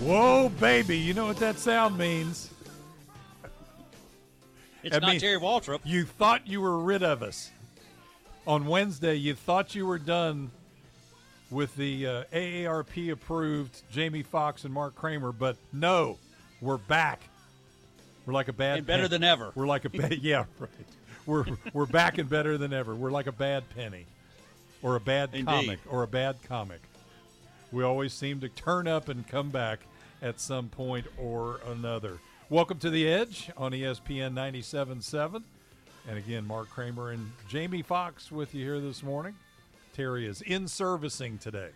Whoa, baby. You know what that sound means. It's I not Terry Waldrop. You thought you were rid of us. On Wednesday, you thought you were done with the uh, AARP approved Jamie Fox and Mark Kramer, but no, we're back. We're like a bad And better pen- than ever. We're like a bad yeah, right. We're we're back and better than ever. We're like a bad penny, or a bad Indeed. comic, or a bad comic. We always seem to turn up and come back at some point or another. Welcome to the Edge on ESPN 97.7. And again, Mark Kramer and Jamie Fox with you here this morning. Terry is in servicing today.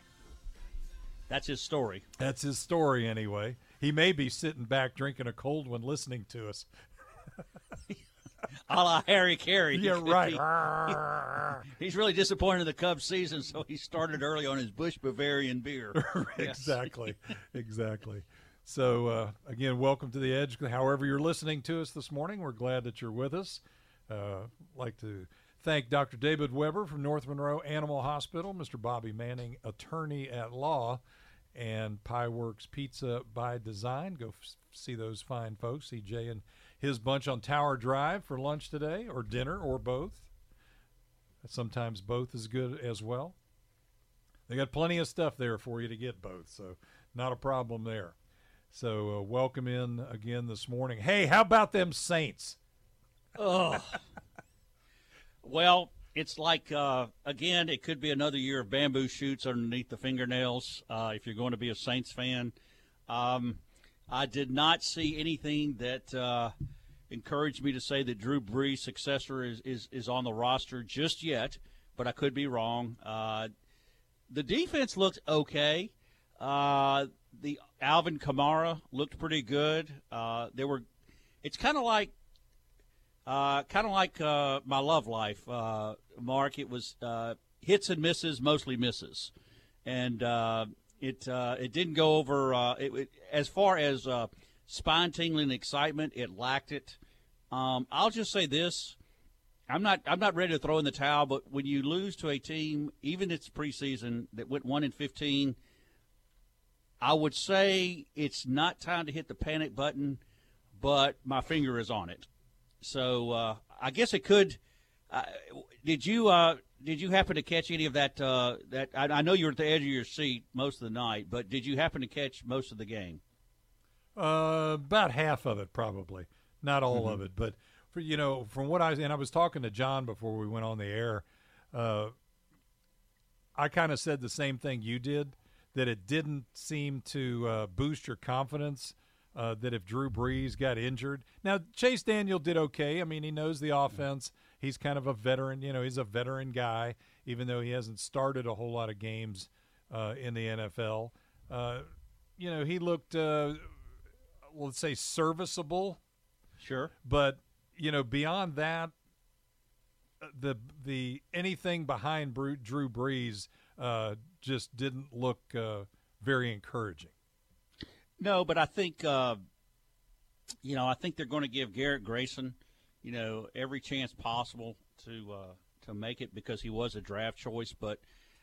That's his story. That's his story, anyway. He may be sitting back drinking a cold one listening to us. A la Harry Caray. Yeah, He- right. he's really disappointed in the Cubs season, so he started early on his Busch Bavarian beer. Exactly, exactly. So uh, again, welcome to the Edge. However, you're listening to us this morning, we're glad that you're with us. Uh, like to thank Dr. David Weber from North Monroe Animal Hospital, Mr. Bobby Manning, attorney at law, and Pie Works Pizza by Design. Go f- see those fine folks. See Jay and his bunch on Tower Drive for lunch today, or dinner, or both. Sometimes both is good as well. They got plenty of stuff there for you to get both, so not a problem there. So uh, welcome in again this morning. Hey, how about them Saints? Ugh. well, it's like uh, again, it could be another year of bamboo shoots underneath the fingernails. Uh, if you're going to be a Saints fan, um, I did not see anything that uh, encouraged me to say that Drew Brees' successor is, is is on the roster just yet. But I could be wrong. Uh, the defense looked okay. The Alvin Kamara looked pretty good. Uh, there were. It's kind of like uh, kind of like uh, my love life, uh, Mark. It was uh, hits and misses, mostly misses, and uh, it it didn't go over. It, it, as far as spine tingling excitement, it lacked it. Um, I'll just say this: I'm not I'm not ready to throw in the towel, but when you lose to a team, even it's preseason that went one in fifteen, I would say it's not time to hit the panic button, but my finger is on it. So uh, I guess it could. Uh, did you uh, did you happen to catch any of that? Uh, that I, I know you were at the edge of your seat most of the night, but did you happen to catch most of the game? Uh, about half of it, probably, not all of it, but for you know, from what I and I was talking to John before we went on the air. Uh, I kind of said the same thing you did that it didn't seem to uh, boost your confidence. Uh, that if Drew Brees got injured, now Chase Daniel did okay. I mean, he knows the offense. He's kind of a veteran. You know, he's a veteran guy, even though he hasn't started a whole lot of games uh, in the NFL. Uh, you know, he looked, uh, let's say, serviceable Sure. but you know beyond that uh, the the anything behind Drew Brees uh, just didn't look uh, very encouraging. No, but I think uh, you know I think they're going to give Garrett Grayson, you know, every chance possible to uh, to make it because he was a draft choice. But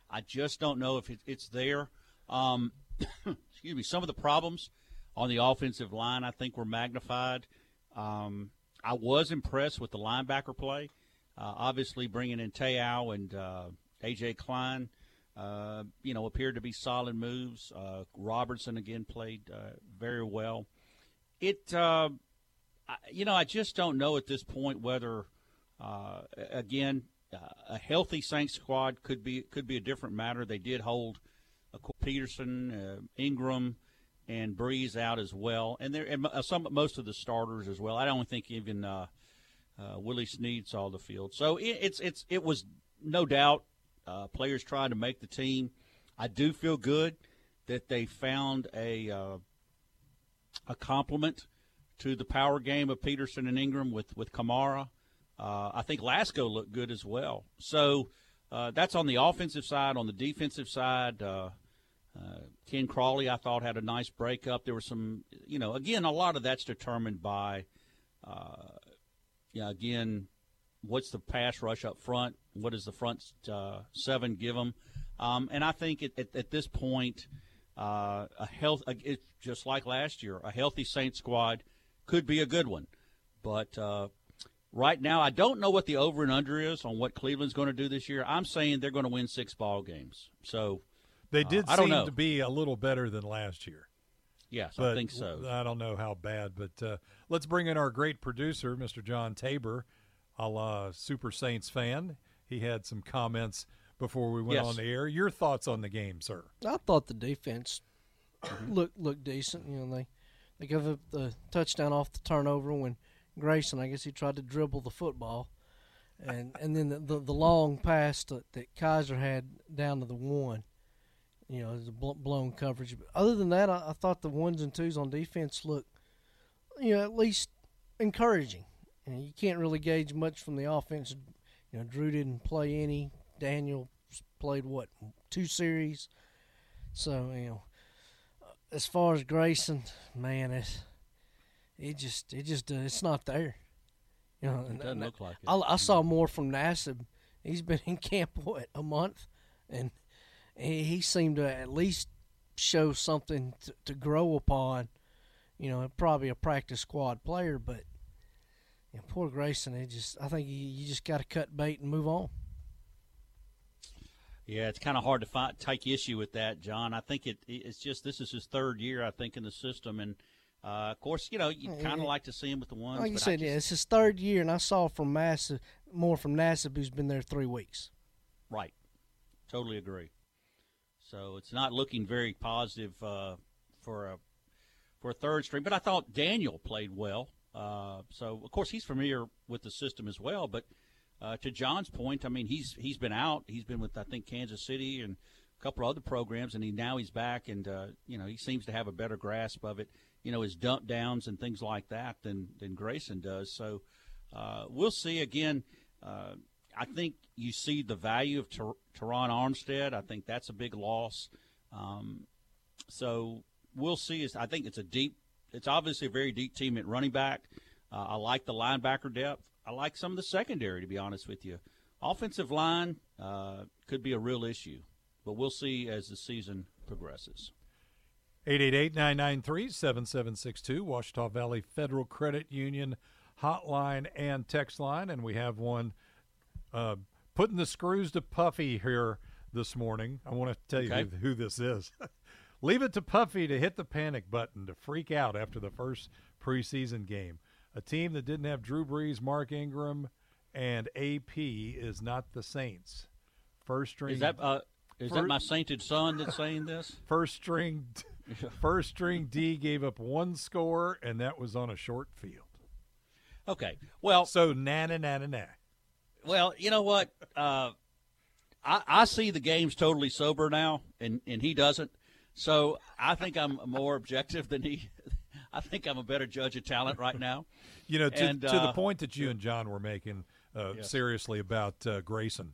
I just don't know if it, it's there. Um, excuse me. Some of the problems on the offensive line I think were magnified. Um, I was impressed with the linebacker play. Uh, obviously, bringing in Te'o and uh, AJ Klein, uh, you know, appeared to be solid moves. Uh, Robertson again played uh, very well. It, uh, I, you know, I just don't know at this point whether, uh, again, a healthy Saints squad could be could be a different matter. They did hold uh, Peterson, Ingram, and Brees out as well, and there and some most of the starters as well. I don't think even Willie Snead saw the field, so it, it's it's it was no doubt uh, players trying to make the team. I do feel good that they found a uh, a complement to the power game of Peterson and Ingram with with Kamara. Uh, I think Lasco looked good as well. So uh, that's on the offensive side. On the defensive side, uh, uh, Ken Crawley, I thought, had a nice breakup. There was some, you know, again, a lot of that's determined by, yeah, again, what's the pass rush up front? What does the front uh, seven give them? Um, and I think at, at, at this point, uh, a health, it's just like last year, a healthy Saint squad could be a good one. But uh, right now, I don't know what the over and under is on what Cleveland's going to do this year. I'm saying they're going to win six ball games. So they did uh, I don't seem to be a little better than last year. yes, But I think so. I don't know how bad, but uh, let's bring in our great producer, Mr. John Tabor, a la Super Saints fan. He had some comments before we went Yes. on the air. Your thoughts on the game, sir? I thought the defense looked looked decent. You know, they they gave up the touchdown off the turnover when Grayson, I guess he tried to dribble the football, and and then the the, the long pass that, that Kaiser had down to the one. You know, it was a blown coverage. But other than that, I, I thought the ones and twos on defense looked, you know, at least encouraging. And you can't really gauge much from the offense. You know, Drew didn't play any. Daniel played what two series. So you know, as far as Grayson, man, it it just it just uh, it's not there. You know, It doesn't and look like it. I, I saw more from Nassib. He's been in camp what a month, and he, he seemed to at least show something to, to grow upon. You know, probably a practice squad player, but know, poor Grayson. It just I think you, you just got to cut bait and move on. Yeah, it's kind of hard to find, take issue with that, John. I think it it's just this is his third year, I think, in the system, and uh, of course, you know, you kind of like to see him with the ones. Like you said, just- yeah, it's his third year, and I saw from Massive more from Nassib, who's been there three weeks. Right. Totally agree. So it's not looking very positive uh, for a for a third string. But I thought Daniel played well. Uh, so of course he's familiar with the system as well. But uh, to John's point, I mean he's he's been out. He's been with I think Kansas City and a couple other programs, and he now he's back, and uh, you know he seems to have a better grasp of it. You know his dump downs and things like that than than Grayson does. So uh, we'll see again. Uh, I think you see the value of Ter- Terron Armstead. I think that's a big loss. Um, so we'll see. I think it's a deep. It's obviously a very deep team at running back. Uh, I like the linebacker depth. I like some of the secondary. To be honest with you, offensive line uh, could be a real issue, but we'll see as the season progresses. 888-993-7762, Ouachita Valley Federal Credit Union hotline and text line. And we have one uh, putting the screws to Puffy here this morning. I want to tell you Okay. who, who this is. Leave it to Puffy to hit the panic button to freak out after the first preseason game. A team that didn't have Drew Brees, Mark Ingram, and AP is not the Saints. First string Is that uh, is For- that my sainted son that's saying this? First string, first string D gave up one score, and that was on a short field. Okay. Well, So na na na na na. Well, you know what? Uh, I, I see the game's totally sober now, and, and he doesn't. So I think I'm more objective than he. I think I'm a better judge of talent right now. You know, to, And, to the uh, point that you and John were making uh, seriously about uh, Grayson,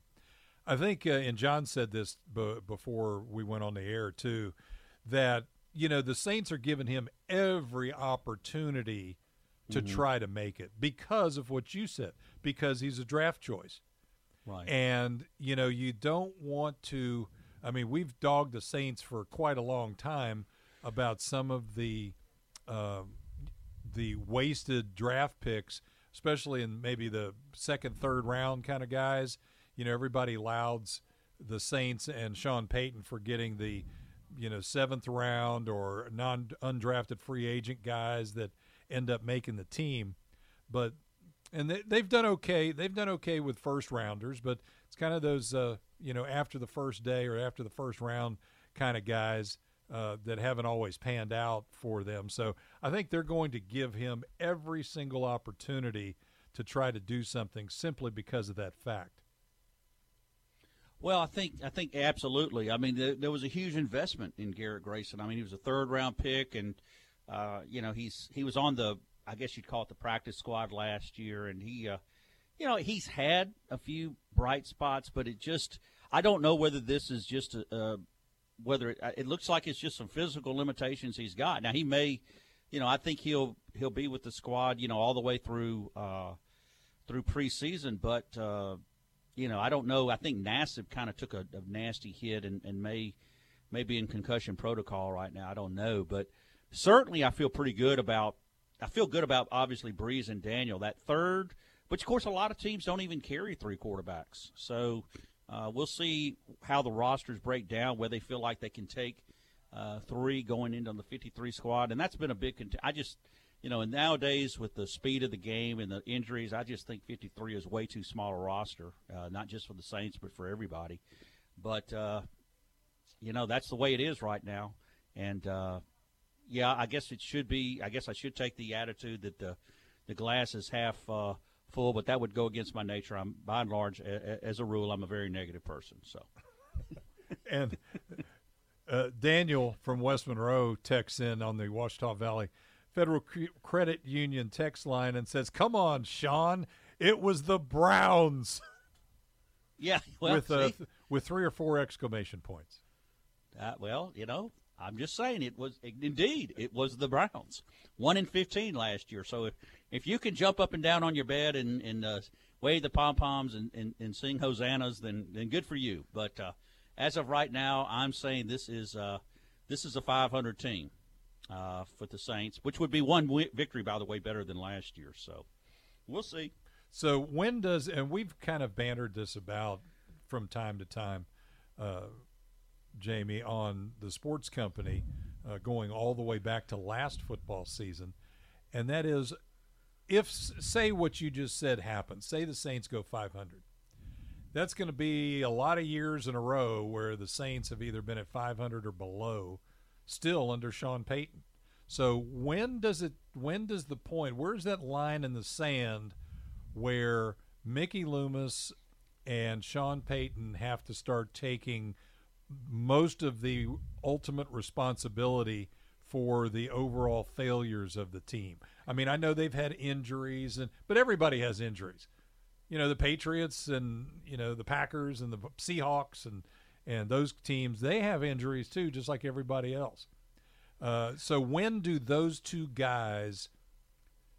I think, uh, and John said this b- before we went on the air too, that you know the Saints are giving him every opportunity to Mm-hmm. try to make it because of what you said, because he's a draft choice. Right. And, you know, you don't want to. I mean, we've dogged the Saints for quite a long time about some of the uh, the wasted draft picks, especially in maybe the second, third round kind of guys. You know, everybody louds the Saints and Sean Payton for getting the, you know, seventh round or non undrafted free agent guys that end up making the team. But and they, they've done okay. They've done okay with first rounders, but it's kind of those uh, you know after the first day or after the first round kind of guys uh, that haven't always panned out for them. So I think they're going to give him every single opportunity to try to do something simply because of that fact. Well, I think I think absolutely. I mean, there, there was a huge investment in Garrett Grayson. I mean, he was a third round pick, and Uh, you know, he's he was on the I guess you'd call it the practice squad last year, and he, uh, you know, he's had a few bright spots, but it just I don't know whether this is just a, a whether it, it looks like it's just some physical limitations he's got. Now he may, you know, I think he'll he'll be with the squad, you know, all the way through uh, through preseason, but. Uh, you know, I don't know. I think Nassib kind of took a, a nasty hit and, and may may be in concussion protocol right now. I don't know, but certainly I feel pretty good about. I feel good about obviously Brees and Daniel that third, but of course a lot of teams don't even carry three quarterbacks. So uh, we'll see how the rosters break down, where they feel like they can take uh, three going into the 53 squad, and that's been a big. Cont- I just you know, and nowadays with the speed of the game and the injuries, I just think 53 is way too small a roster, uh, not just for the Saints, but for everybody. But, uh, you know, that's the way it is right now. And, uh, yeah, I guess it should be, I guess I should take the attitude that the, the glass is half uh, full, but that would go against my nature. I'm, by and large, a, a, as a rule, I'm a very negative person. So. and uh, Daniel from West Monroe texts in on the Ouachita Valley Federal Credit Union text line and says, "Come on, Sean, it was the Browns." Yeah, well, with uh, th- with three or four exclamation points. Uh, well, you know, I'm just saying it was indeed it was the Browns. One in fifteen last year. So if if you can jump up and down on your bed and and uh, wave the pom poms and, and, and sing hosannas, then then good for you. But uh, as of right now, I'm saying this is uh, this is a 500 team uh, for the Saints, which would be one victory, by the way, better than last year. So we'll see. So when does and we've kind of bantered this about from time to time, uh, Jamie, on the sports company uh, going all the way back to last football season, and that is if say what you just said happens, say the Saints go 500. That's going to be a lot of years in a row where the Saints have either been at 500 or below still under Sean Payton. So when does it when does the point where's that line in the sand where Mickey Loomis and Sean Payton have to start taking most of the ultimate responsibility for the overall failures of the team. I mean, I know they've had injuries and but everybody has injuries. You know, the Patriots and you know the Packers and the Seahawks and and those teams they have injuries too, just like everybody else. Uh, so when do those two guys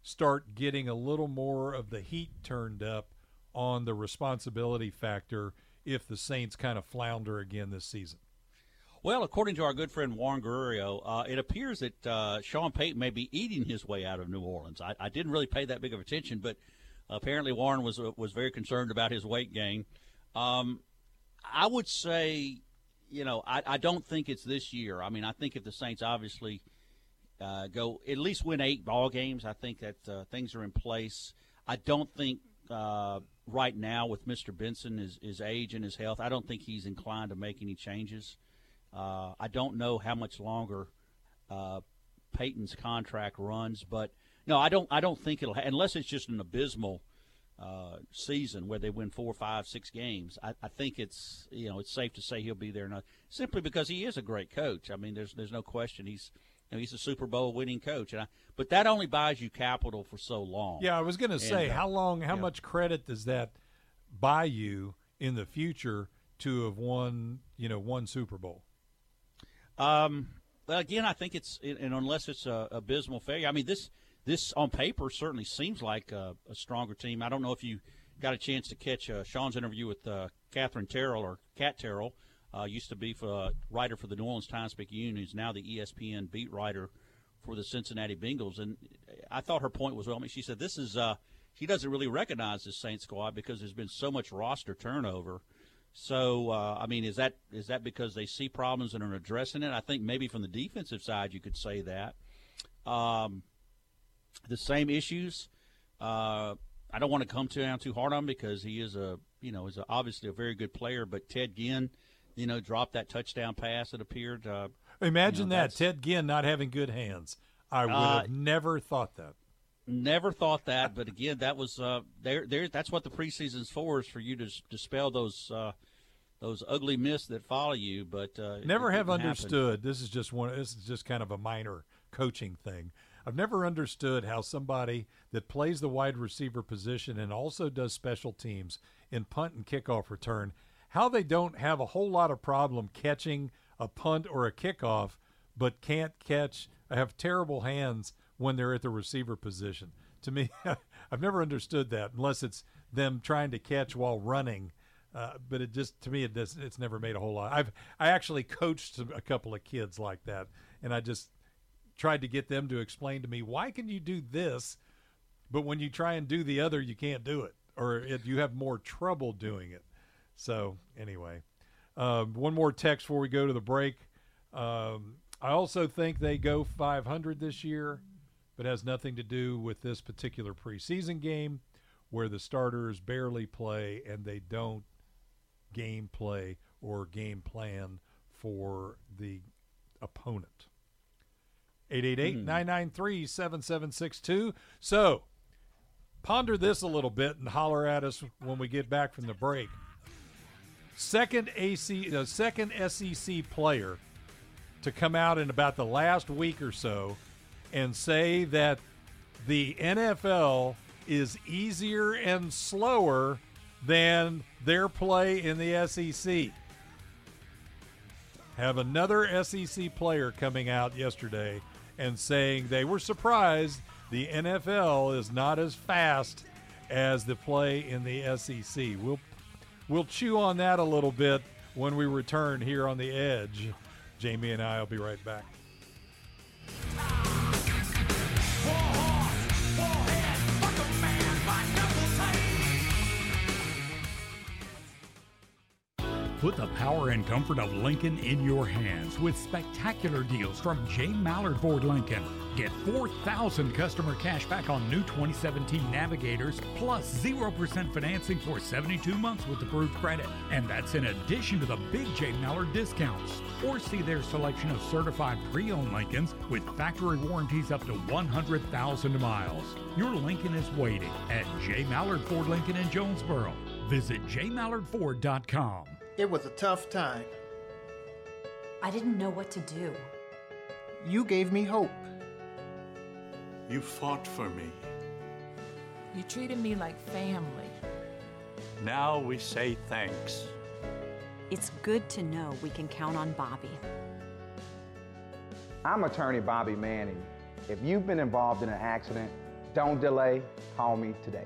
start getting a little more of the heat turned up on the responsibility factor if the Saints kind of flounder again this season? Well, according to our good friend Warren Guerrero, uh, it appears that uh, Sean Payton may be eating his way out of New Orleans. I, I didn't really pay that big of attention, but apparently Warren was was very concerned about his weight gain. Um, I would say, you know, I, I don't think it's this year. I mean, I think if the Saints obviously uh, go at least win eight ball games, I think that uh, things are in place. I don't think uh, right now with Mr. Benson, his, his age and his health, I don't think he's inclined to make any changes. Uh, I don't know how much longer uh, Payton's contract runs, but no, I don't. I don't think it'll unless it's just an abysmal uh, season where they win four, five, six games, I, I, think it's you know it's safe to say he'll be there. Not, simply because he is a great coach. I mean, there's there's no question he's you know, he's a Super Bowl winning coach. And I, but that only buys you capital for so long. Yeah, I was going to say, uh, how long, how yeah. much credit does that buy you in the future to have won, you know, one Super Bowl? Um. Again, I think it's, and unless it's a abysmal failure. I mean, this this on paper certainly seems like a, a, stronger team. I don't know if you got a chance to catch uh, Sean's interview with uh, Katherine Terrell or Kat Terrell. Uh, used to be for, uh, writer for the New Orleans Times Picayune, who's now the ESPN beat writer for the Cincinnati Bengals. And I thought her point was well. I mean, she said this is uh, he doesn't really recognize this Saints squad because there's been so much roster turnover. So uh, I mean, is that is that because they see problems and are addressing it? I think maybe from the defensive side you could say that. Um, the same issues. Uh, I don't want to come down too hard on him because he is a you know is a, obviously a very good player. But Ted Ginn, you know, dropped that touchdown pass. It appeared. Uh, Imagine you know, that Ted Ginn not having good hands. I would Uh, have never thought that. Never thought that, but again, that was uh, there. There, that's what the preseason's for is for you to dispel those uh, those ugly myths that follow you. But uh, Never have didn't happen. understood. This is just one. This is just kind of a minor coaching thing. I've never understood how somebody that plays the wide receiver position and also does special teams in punt and kickoff return, how they don't have a whole lot of problem catching a punt or a kickoff, but can't catch, have terrible hands when they're at the receiver position. To me, I've never understood that unless it's them trying to catch while running. Uh, but it just to me it does it's never made a whole lot. I've I actually coached a couple of kids like that, and I just tried to get them to explain to me why can you do this, but when you try and do the other, you can't do it, or it, you have more trouble doing it. So anyway, um, one more text before we go to the break. Um, I also think they go 500 this year, but has nothing to do with this particular preseason game where the starters barely play and they don't game play or game plan for the opponent. 888-993-7762. So, ponder this a little bit and holler at us when we get back from the break. Second AC, the second SEC player to come out in about the last week or so and say that the NFL is easier and slower than their play in the SEC. Have another SEC player coming out yesterday and saying they were surprised the NFL is not as fast as the play in the SEC. We'll we'll chew on that a little bit when we return here on the Edge. Jamie and I will be right back. Put the power and comfort of Lincoln in your hands with spectacular deals from J. Mallard Ford Lincoln. Get 4,000 customer cash back on new 2017 Navigators plus 0% financing for 72 months with approved credit. And that's in addition to the big J. Mallard discounts. Or see their selection of certified pre owned Lincolns with factory warranties up to 100,000 miles. Your Lincoln is waiting at J. Mallard Ford Lincoln in Jonesboro. Visit jmallardford.com. It was a tough time. I didn't know what to do. You gave me hope. You fought for me. You treated me like family. Now we say thanks. It's good to know we can count on Bobby. I'm attorney Bobby Manning. If you've been involved in an accident, don't delay, call me today.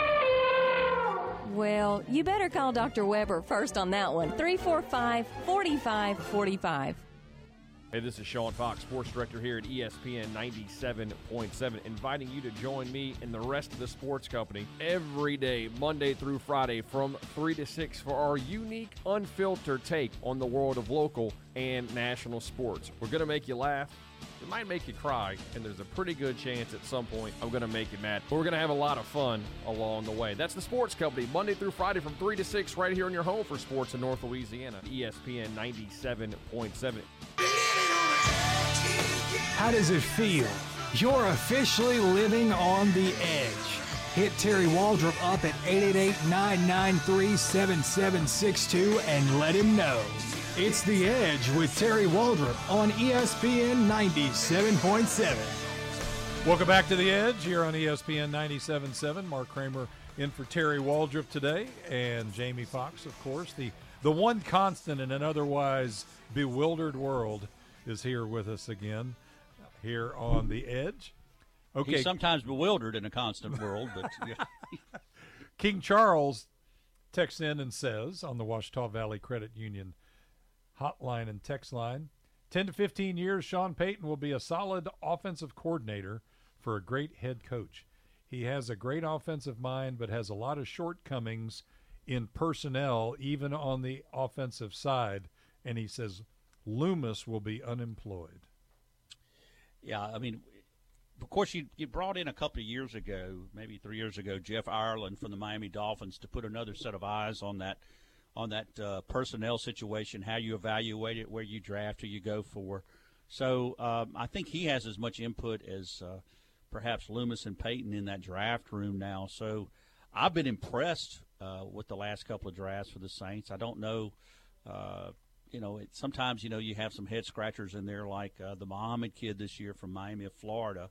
Well, you better call Dr. Weber first on that one. 345 4545. Hey, this is Sean Fox, sports director here at ESPN 97.7, inviting you to join me and the rest of the sports company every day, Monday through Friday, from 3 to 6 for our unique, unfiltered take on the world of local and national sports. We're going to make you laugh it might make you cry, and there's a pretty good chance at some point I'm going to make you mad. But we're going to have a lot of fun along the way. That's the Sports Company, Monday through Friday from 3 to 6, right here in your home for sports in North Louisiana, ESPN 97.7. How does it feel? You're officially living on the edge. Hit Terry Waldrop up at 888 993 7762 and let him know. It's The Edge with Terry Waldrop on ESPN 97.7. Welcome back to The Edge here on ESPN 97.7. Mark Kramer in for Terry Waldrop today, and Jamie Fox, of course. The, the one constant in an otherwise bewildered world is here with us again here on The Edge. Okay. He's sometimes bewildered in a constant world, but. King Charles texts in and says on the Ouachita Valley Credit Union hotline and text line. 10 to 15 years, Sean Payton will be a solid offensive coordinator for a great head coach. He has a great offensive mind, but has a lot of shortcomings in personnel, even on the offensive side. And he says Loomis will be unemployed. Yeah, I mean, of course, you, you brought in a couple of years ago, maybe three years ago, Jeff Ireland from the Miami Dolphins to put another set of eyes on that on that uh, personnel situation, how you evaluate it, where you draft, who you go for. So um, I think he has as much input as uh, perhaps Loomis and Payton in that draft room now. So I've been impressed uh, with the last couple of drafts for the Saints. I don't know. Uh, you know, it, sometimes you know you have some head scratchers in there, like uh, the Muhammad kid this year from Miami of Florida.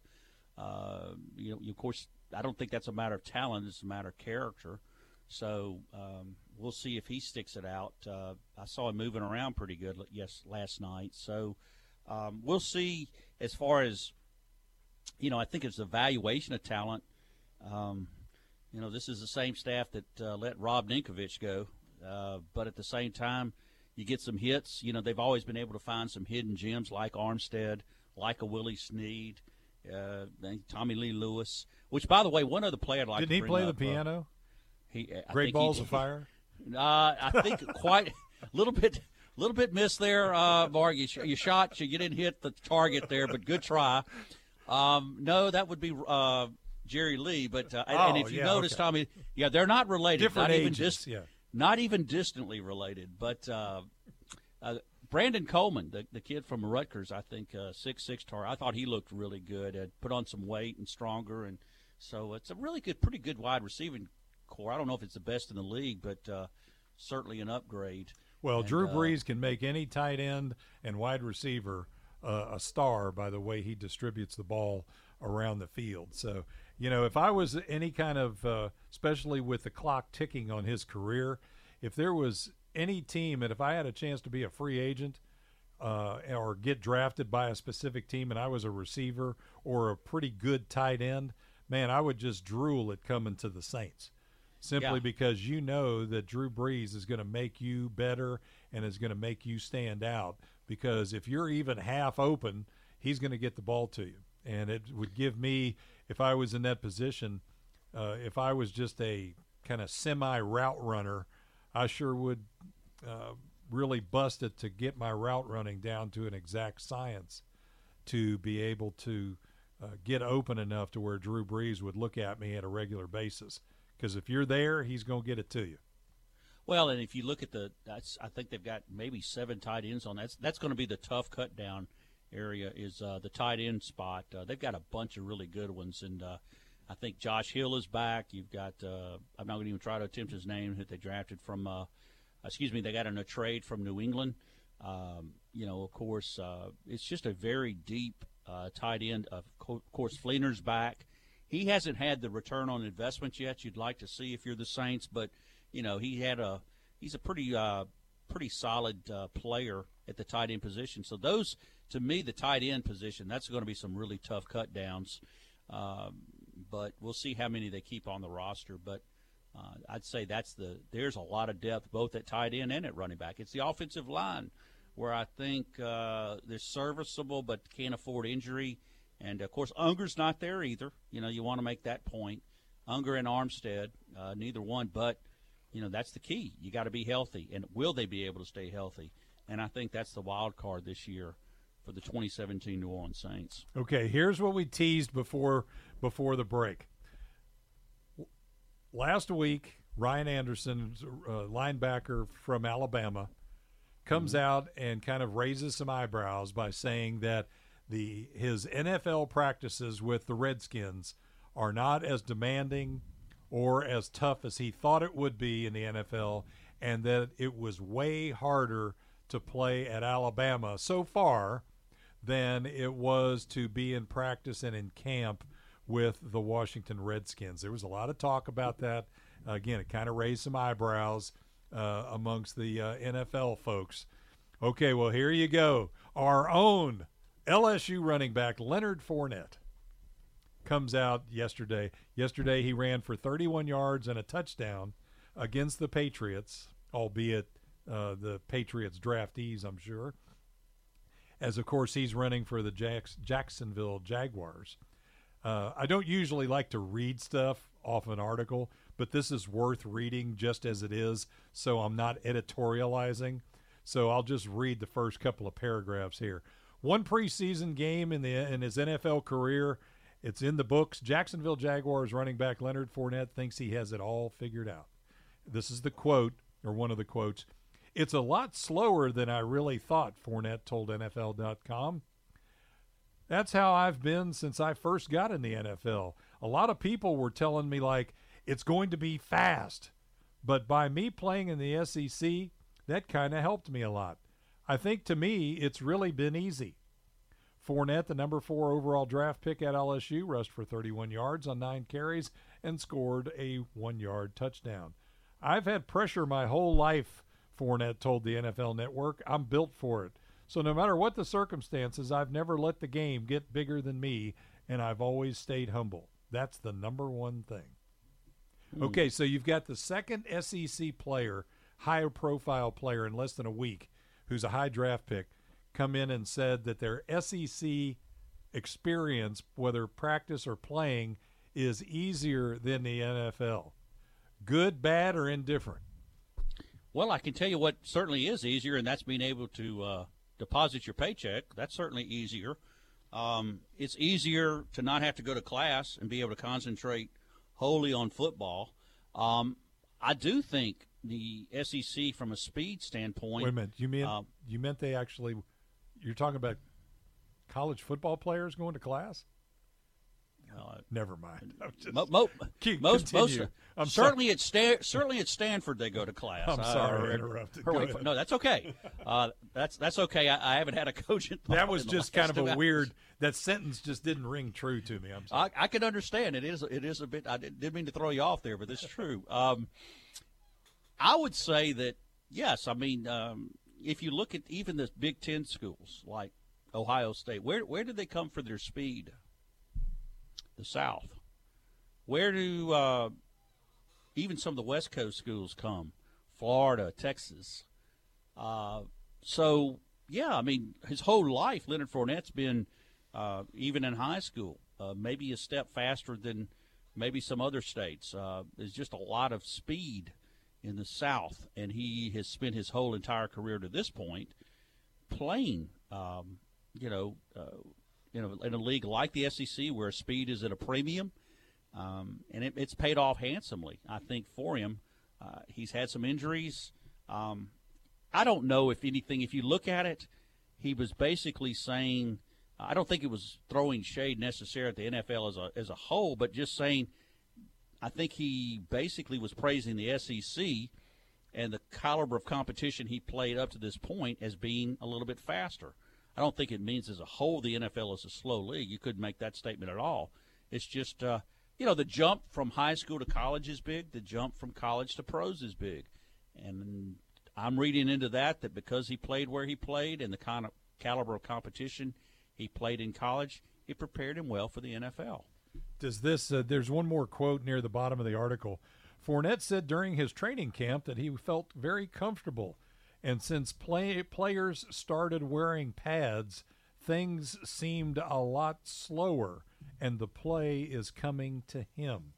Uh, you know, of course, I don't think that's a matter of talent; it's a matter of character. So um, we'll see if he sticks it out. Uh, I saw him moving around pretty good yes last night. So um, we'll see as far as you know. I think it's the valuation of talent. Um, you know, this is the same staff that uh, let Rob Ninkovich go, uh, but at the same time, you get some hits. You know, they've always been able to find some hidden gems like Armstead, like a Willie Snead, uh, Tommy Lee Lewis. Which, by the way, one other player I'd like to he play up, the piano? He I Great balls he, of fire. Uh, I think quite a little bit, little bit missed there, uh, Mark. You, you shot, you, you didn't hit the target there, but good try. Um, no, that would be uh, Jerry Lee. But uh, and, and Oh, if you yeah, notice, okay. Tommy, yeah, they're not related. Different not even ages, dis- yeah. not even distantly related. But uh, uh, Brandon Coleman, the, the kid from Rutgers, I think uh, six six tar. I thought he looked really good. Had put on some weight and stronger, and so it's a really good, pretty good wide receiving core. I don't know if it's the best in the league, but uh, certainly an upgrade. Well, And, Drew uh, Brees can make any tight end and wide receiver uh, a star by the way he distributes the ball around the field. So, you know, if I was any kind of, uh, especially with the clock ticking on his career, if there was any team, and if I had a chance to be a free agent uh, or get drafted by a specific team and I was a receiver or a pretty good tight end, man, I would just drool at coming to the Saints simply Yeah. because you know that Drew Brees is going to make you better and is going to make you stand out. Because if you're even half open, he's going to get the ball to you. And it would give me, if I was in that position, uh, if I was just a kind of semi route runner, I sure would uh, really bust it to get my route running down to an exact science to be able to uh, get open enough to where Drew Brees would look at me at a regular basis. Because if you're there, he's going to get it to you. Well, and if you look at the, I think they've got maybe seven tight ends on that. That's, that's going to be the tough cut down area is uh, the tight end spot. Uh, they've got a bunch of really good ones, and uh, I think Josh Hill is back. You've got uh, I'm not going to even try to attempt his name that they drafted from. Uh, excuse me, they got in a trade from New England. Um, you know, of course, uh, it's just a very deep tight end. Of course, Fleener's back. He hasn't had the return on investment yet you'd like to see if you're the Saints, but you know he had a he's a pretty uh, pretty solid uh, player at the tight end position. So those, to me, the tight end position that's going to be some really tough cut downs. Um, but we'll see how many they keep on the roster. But uh, I'd say that's the there's a lot of depth both at tight end and at running back. It's the offensive line where I think uh, they're serviceable but can't afford injury. And of course, Unger's not there either. You know, you want to make that point. Unger and Armstead, uh, neither one, but you know that's the key. You got to be healthy, and will they be able to stay healthy? And I think that's the wild card this year for the 2017 New Orleans Saints. Okay, here's what we teased before before the break. Last week, Ryan Anderson, uh, linebacker from Alabama, comes out and kind of raises some eyebrows by saying that the his NFL practices with the Redskins are not as demanding or as tough as he thought it would be in the NFL, and that it was way harder to play at Alabama so far than it was to be in practice and in camp with the Washington Redskins. There was a lot of talk about that. Again, it kind of raised some eyebrows uh, amongst the uh, NFL folks. Okay, well, here you go. Our own LSU running back, Leonard Fournette, comes out yesterday. Yesterday, he ran for 31 yards and a touchdown against the Patriots, albeit uh, the Patriots draftees, I'm sure as of course he's running for the Jacks- Jacksonville Jaguars. Uh, I don't usually like to read stuff off an article, but this is worth reading just as it is, so I'm not editorializing. So I'll just read the first couple of paragraphs here. One preseason game in the in his NFL career, It's in the books. Jacksonville Jaguars running back Leonard Fournette thinks he has it all figured out. This is the quote, or one of the quotes. It's a lot slower than I really thought, Fournette told NFL.com. That's how I've been since I first got in the NFL. A lot of people were telling me, like, it's going to be fast. But by me playing in the SEC, that kind of helped me a lot. I think to me, it's really been easy. Fournette, the number four overall draft pick at LSU, rushed for 31 yards on nine carries and scored a one yard touchdown. I've had pressure my whole life, Fournette told the NFL Network. I'm built for it. So no matter what the circumstances, I've never let the game get bigger than me, and I've always stayed humble. That's the number one thing. Hmm. Okay, so you've got the second SEC player, higher profile player in less than a week, who's a high draft pick, come in and said that their SEC experience, whether practice or playing, is easier than the NFL. Good, bad, or indifferent? Well, I can tell you what certainly is easier, and that's being able to uh, deposit your paycheck. That's certainly easier. Um, it's easier to not have to go to class and be able to concentrate wholly on football. Um, I do think the SEC, from a speed standpoint, Wait a minute. You mean uh, you meant they actually? You're talking about college football players going to class? Uh, Never mind. I'm just, mo- mo- Keep- most, most. I'm sorry. certainly at Stan- certainly at Stanford they go to class. I'm sorry, I interrupted. or Go wait no, that's okay. Uh, that's that's okay. I, I haven't had a coach. in- That was just kind of a hours. weird. That sentence just didn't ring true to me. I'm sorry. I, I can understand it is it is a bit. I did- didn't mean to throw you off there, but it's true. Um, I would say that yes. I mean, um, if you look at even the Big Ten schools like Ohio State, where where did they come for their speed? The South. Where do uh, even some of the West Coast schools come? Florida, Texas. Uh, so yeah, I mean, his whole life, Leonard Fournette's been uh, even in high school, uh, maybe a step faster than maybe some other states. Uh, there's just a lot of speed in the South, and he has spent his whole entire career to this point playing. Um, you know, uh, in a league like the SEC where speed is at a premium, um, and it, it's paid off handsomely. I think for him, uh, he's had some injuries. Um, I don't know if anything. If you look at it, he was basically saying. I don't think it was throwing shade necessarily at the NFL as a as a whole, but just saying. I think he basically was praising the SEC and the caliber of competition he played up to this point as being a little bit faster. I don't think it means as a whole the NFL is a slow league. You couldn't make that statement at all. It's just, uh, you know, the jump from high school to college is big. The jump from college to pros is big. And I'm reading into that that because he played where he played and the kind of caliber of competition he played in college, it prepared him well for the NFL. Does this? Uh, there's one more quote near the bottom of the article. Fournette said during his training camp that he felt very comfortable, and since play, players started wearing pads, things seemed a lot slower, and the play is coming to him.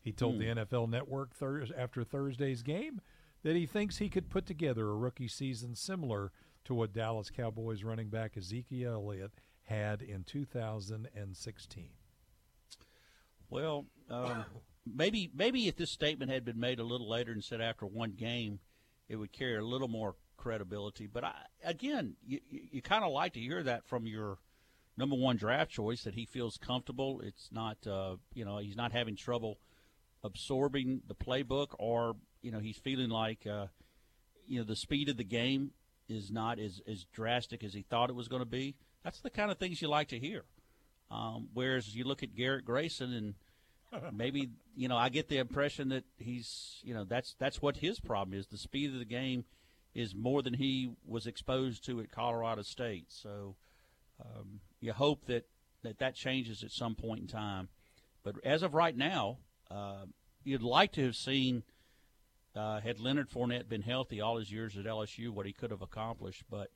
He told Hmm. the NFL Network thurs after Thursday's game that he thinks he could put together a rookie season similar to what Dallas Cowboys running back Ezekiel Elliott had in 2016. Well, um, maybe maybe if this statement had been made a little later and said after one game, it would carry a little more credibility. But I, again, you, you, kind of like to hear that from your number one draft choice that he feels comfortable. It's not, uh, you know, he's not having trouble absorbing the playbook, or you know, he's feeling like, uh, you know, the speed of the game is not as as drastic as he thought it was going to be. That's the kind of things you like to hear. Um, whereas you look at Garrett Grayson and maybe you know I get the impression that he's you know that's that's what his problem is. The speed of the game is more than he was exposed to at Colorado State. So um, you hope that, that that changes at some point in time. But as of right now, uh, you'd like to have seen uh, had Leonard Fournette been healthy all his years at LSU, what he could have accomplished. But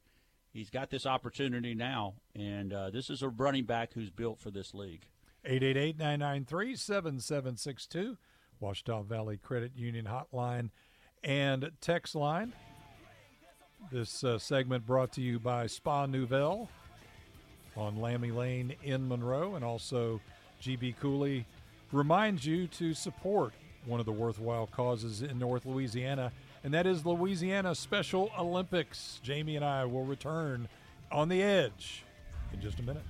he's got this opportunity now, and uh, this is a running back who's built for this league. 888-993-7762, Ouachita Valley Credit Union Hotline and text line. This uh, segment brought to you by Spa Nouvelle on Lammy Lane in Monroe and also GB Cooley reminds you to support one of the worthwhile causes in North Louisiana, and that is Louisiana Special Olympics. Jamie and I will return on the edge in just a minute.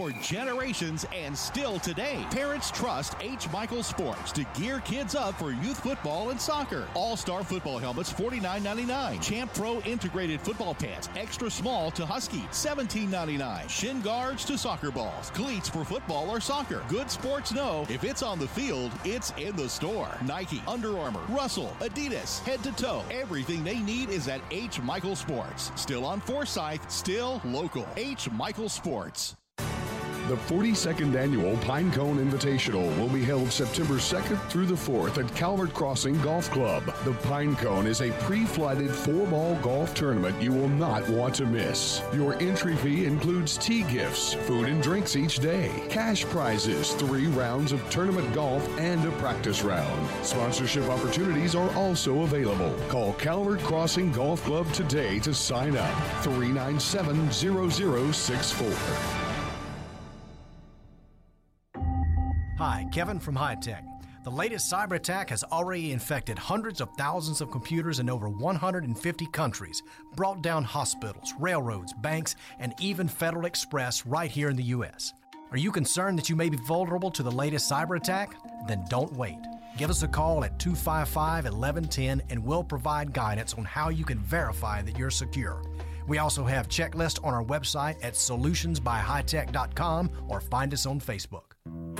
For generations and still today. Parents trust H. Michael Sports to gear kids up for youth football and soccer. All star football helmets $49.99. Champro integrated football pants, extra small to Husky, $17.99. Shin guards to soccer balls, cleats for football or soccer. Good sports know if it's on the field, it's in the store. Nike, Under Armour, Russell, Adidas, head to toe. Everything they need is at H. Michael Sports. Still on Forsyth, still local. H. Michael Sports. The 42nd annual Pinecone Invitational will be held September 2nd through the 4th at Calvert Crossing Golf Club. The Pinecone is a pre-flighted four-ball golf tournament you will not want to miss. Your entry fee includes tee gifts, food and drinks each day, cash prizes, three rounds of tournament golf, and a practice round. Sponsorship opportunities are also available. Call Calvert Crossing Golf Club today to sign up. 397 0064. Hi, Kevin from High Tech. The latest cyber attack has already infected hundreds of thousands of computers in over 150 countries, brought down hospitals, railroads, banks, and even Federal Express right here in the U.S. Are you concerned that you may be vulnerable to the latest cyber attack? Then don't wait. Give us a call at 255 1110 and we'll provide guidance on how you can verify that you're secure. We also have checklists on our website at solutionsbyhightech.com or find us on Facebook.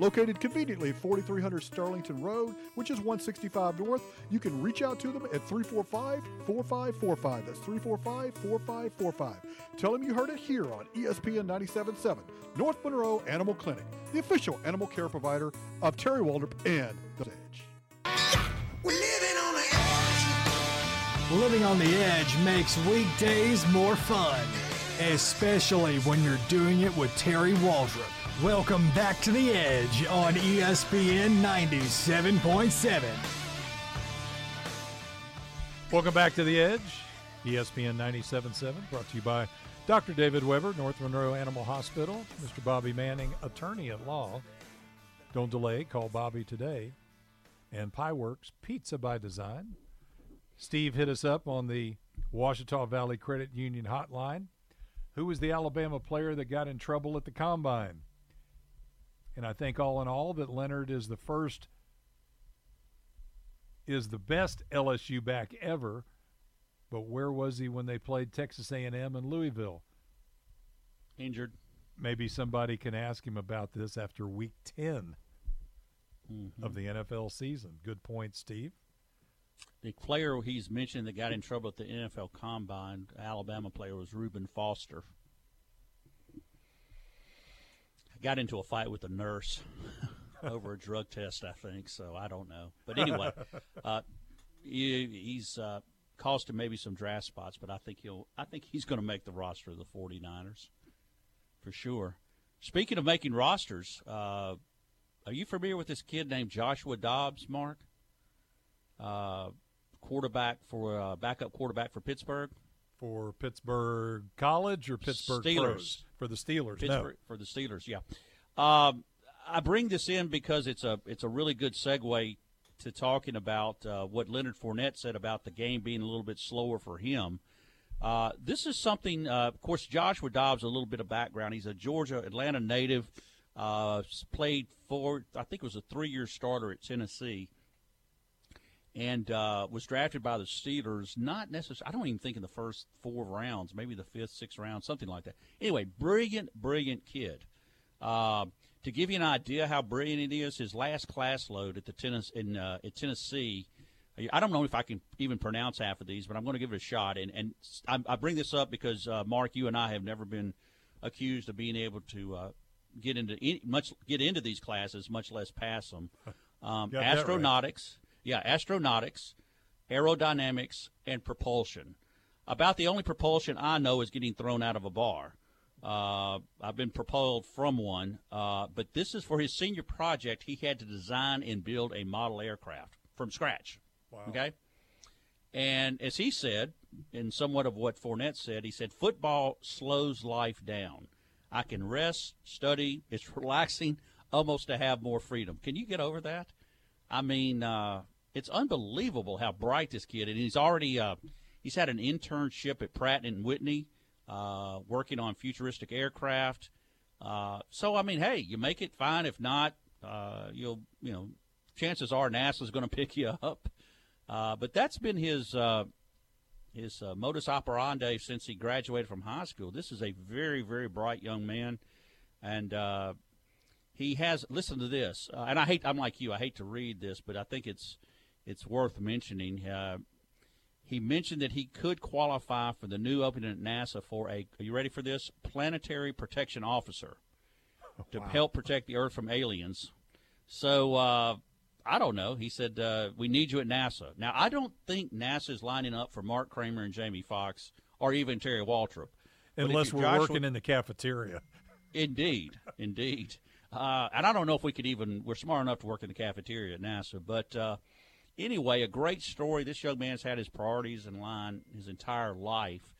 Located conveniently at 4300 Sterlington Road, which is 165 North, you can reach out to them at 345 4545. That's 345 4545. Tell them you heard it here on ESPN 977, North Monroe Animal Clinic, the official animal care provider of Terry Waldrop and The Edge. We're living on The Edge. Living on the edge makes weekdays more fun, especially when you're doing it with Terry Waldrop. Welcome back to the edge on ESPN 97.7. Welcome back to the Edge, ESPN 97.7, brought to you by Dr. David Weber, North Monroe Animal Hospital, Mr. Bobby Manning, attorney at law. Don't delay, call Bobby today. And Pieworks, Pizza by Design. Steve hit us up on the Ouachita Valley Credit Union hotline. Who was the Alabama player that got in trouble at the combine? And I think all in all that Leonard is the first is the best LSU back ever. But where was he when they played Texas A&M and Louisville? Injured. Maybe somebody can ask him about this after week 10 Mhm. of the NFL season. Good point, Steve. The player he's mentioned that got in trouble at the NFL Combine, Alabama player, was Reuben Foster. Got into a fight with a nurse over a drug test, I think. So I don't know, but anyway, uh, he, he's uh, cost him maybe some draft spots, but I think he'll. I think he's going to make the roster of the 49ers for sure. Speaking of making rosters, uh, are you familiar with this kid named Joshua Dobbs, Mark? Uh, quarterback for uh, backup quarterback for Pittsburgh. For Pittsburgh College or Pittsburgh Steelers Pros? For the Steelers, no. For the Steelers, yeah. Um, I bring this in because it's a it's a really good segue to talking about uh, what Leonard Fournette said about the game being a little bit slower for him. Uh, this is something, uh, of course, Joshua Dobbs, a little bit of background. He's a Georgia, Atlanta native, uh, played for, I think it was a three year starter at Tennessee, and uh, was drafted by the Steelers. Not necessarily, I don't even think in the first four rounds, maybe the fifth, sixth round, something like that. Anyway, brilliant, brilliant kid. Uh, to give you an idea how brilliant it is, his last class load at the tennis in uh, at Tennessee. I don't know if I can even pronounce half of these, but I'm going to give it a shot. And and I, I bring this up because uh, Mark, you and I have never been accused of being able to uh, get into any, much get into these classes, much less pass them. Um, astronautics, yeah, astronautics, aerodynamics, and propulsion. about the only propulsion I know is getting thrown out of a bar. Uh, I've been propelled from one, uh, but this is for his senior project. He had to design and build a model aircraft from scratch. Wow. Okay. And as he said, in somewhat of what Fournette said, he said, football slows life down. I can rest, study. It's relaxing, almost to have more freedom. Can you get over that? I mean, uh, it's unbelievable how bright this kid is. And he's already uh, he's had an internship at Pratt and Whitney, uh, working on futuristic aircraft. Uh, so I mean, hey, you make it fine. If not, uh, you'll you know, chances are NASA's going to pick you up. Uh, but that's been his his modus operandi since he graduated from high school. This is a very very bright young man, and he has. Listen to this, uh, and I hate. I'm like you. I hate to read this, but I think it's it's worth mentioning. Uh, he mentioned that he could qualify for the new opening at NASA for a. Are you ready for this? Planetary protection officer to Wow. help protect the Earth from aliens. So uh, I don't know. He said uh, we need you at NASA. Now I don't think NASA is lining up for Mark Kramer and Jamie fox or even Terry Waldrop. Unless we're Joshua- working in the cafeteria. Indeed, indeed. Uh, and I don't know if we could even, we're smart enough to work in the cafeteria at NASA. But uh, anyway, a great story. This young man's had his priorities in line his entire life,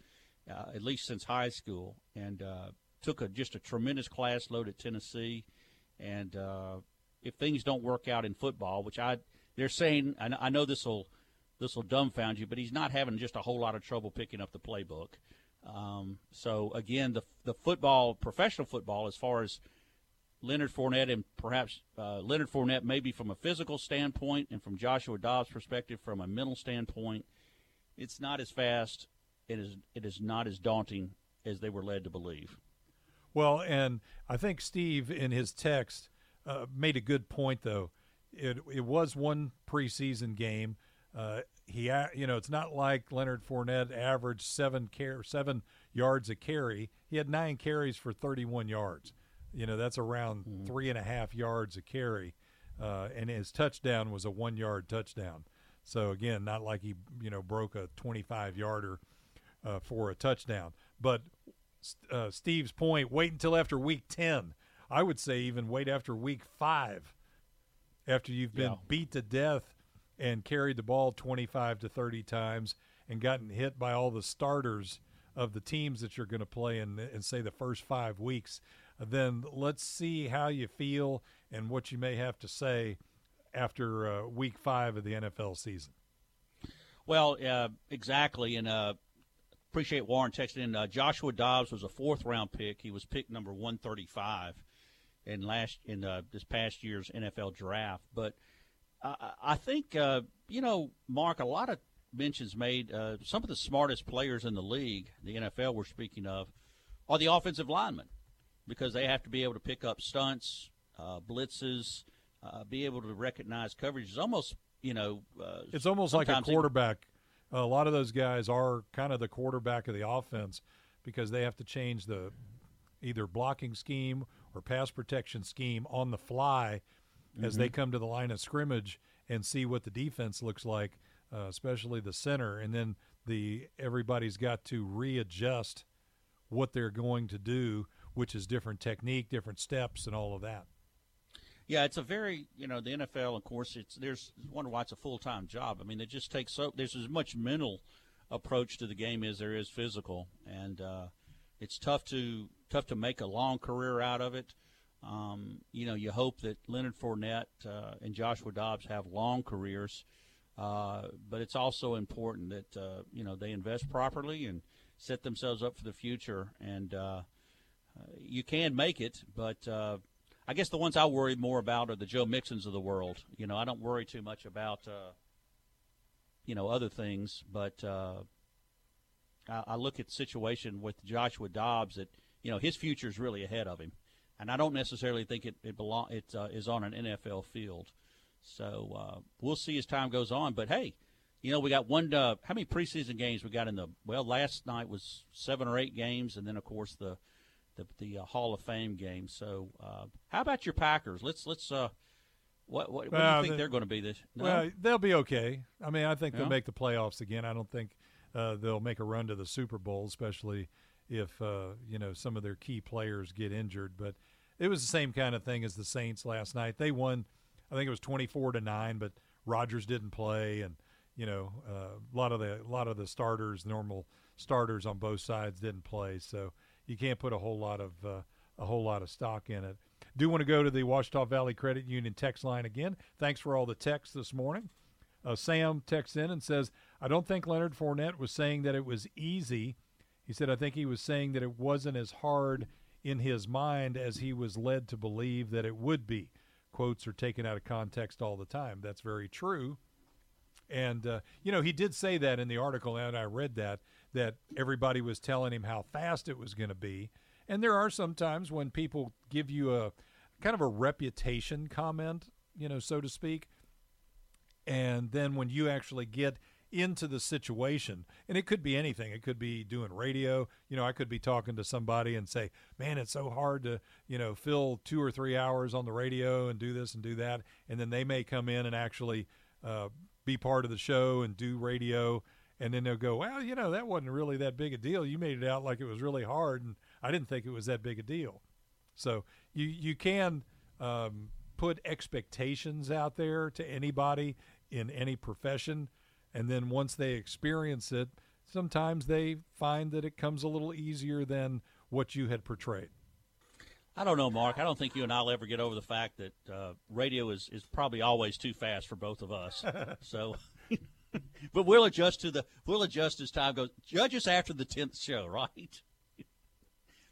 uh, at least since high school, and uh, took a, just a tremendous class load at Tennessee. And uh, if things don't work out in football, which I, they're saying, I, I know this will, this will dumbfound you, but he's not having just a whole lot of trouble picking up the playbook. Um, so again, the the football, professional football, as far as Leonard Fournette and perhaps uh, Leonard Fournette, maybe from a physical standpoint, and from Joshua Dobbs' perspective, from a mental standpoint, it's not as fast. It is it is not as daunting as they were led to believe. Well, and I think Steve in his text uh, made a good point though. It it was one preseason game. Uh, he you know it's not like Leonard Fournette averaged seven car- seven yards a carry. He had nine carries for 31 yards. You know that's around three and a half yards a carry, uh, and his touchdown was a one yard touchdown. So again, not like he you know broke a 25 yarder uh, for a touchdown, but uh, Steve's point, wait until after week 10. I would say even wait after week five, after you've been Yeah. beat to death and carried the ball 25 to 30 times and gotten hit by all the starters of the teams that you're going to play in, in, say, the first five weeks. Then let's see how you feel and what you may have to say after uh, week five of the NFL season. Well, uh, exactly, and uh, appreciate Warren texting in. Uh, Joshua Dobbs was a fourth round pick. He was pick number one thirty five in last in uh, this past year's NFL draft. But uh, I think uh, you know, Mark, a lot of mentions made. Some of the smartest players in the league, the NFL, we're speaking of, are the offensive linemen because they have to be able to pick up stunts, uh, blitzes, uh, be able to recognize coverage. It's almost you know, uh, It's almost like a sometimes even- quarterback. A lot of those guys are kind of the quarterback of the offense because they have to change the either blocking scheme or pass protection scheme on the fly as they Mhm. come to the line of scrimmage and see what the defense looks like, uh, especially the center, and then the everybody's got to readjust what they're going to do, which is different technique, different steps, and all of that. Yeah, it's a very you know the NFL. Of course, it's there's wonder why it's a full time job. I mean, it just takes so there's as much mental approach to the game as there is physical, and uh, it's tough to tough to make a long career out of it. Um, you know, you hope that Leonard Fournette uh, and Joshua Dobbs have long careers, uh, but it's also important that uh, you know they invest properly and set themselves up for the future. And uh, you can make it, but uh, I guess the ones I worry more about are the Joe Mixons of the world. You know, I don't worry too much about uh, you know other things, but uh, I, I look at the situation with Joshua Dobbs that you know his future is really ahead of him, and I don't necessarily think it it belong it uh, is on an NFL field. So uh, we'll see as time goes on. But hey, you know we got one. Uh, how many preseason games we got in the? Well, last night was seven or eight games, and then of course the the, the uh, Hall of Fame game. So uh, how about your Packers? Let's let's. Uh, what what, what do you think the- they're going to be this? No? Well, they'll be okay. I mean, I think they'll make the playoffs again. I don't think uh, they'll make a run to the Super Bowl, especially if uh, you know some of their key players get injured. But it was the same kind of thing as the Saints last night. They won, I think it was twenty four to nine, but Rodgers didn't play, and you know uh, a lot of the a lot of the starters, normal starters on both sides, didn't play. So you can't put a whole lot of uh, a whole lot of stock in it. Do want to go to the Ouachita Valley Credit Union text line again. Thanks for all the texts this morning. Uh, Sam texts in and says, I don't think Leonard Fournette was saying that it was easy. He said, I think he was saying that it wasn't as hard in his mind as he was led to believe that it would be. Quotes are taken out of context all the time. That's very true. And, uh, you know, he did say that in the article, and I read that, that everybody was telling him how fast it was going to be. And there are some times when people give you a kind of a reputation comment, you know, so to speak. And then when you actually get into the situation, and it could be anything. It could be doing radio. You know, I could be talking to somebody and say, "Man, it's so hard to, you know, fill two or three hours on the radio and do this and do that." And then they may come in and actually uh, be part of the show and do radio, and then they'll go, "Well, you know, that wasn't really that big a deal. You made it out like it was really hard, and I didn't think it was that big a deal." So you you can um, put expectations out there to anybody in any profession and then once they experience it, sometimes they find that it comes a little easier than what you had portrayed. I don't know, Mark. I don't think you and I'll ever get over the fact that uh, radio is, is probably always too fast for both of us. so, but we'll adjust to the we'll adjust as time goes. Judge us after the tenth show, right?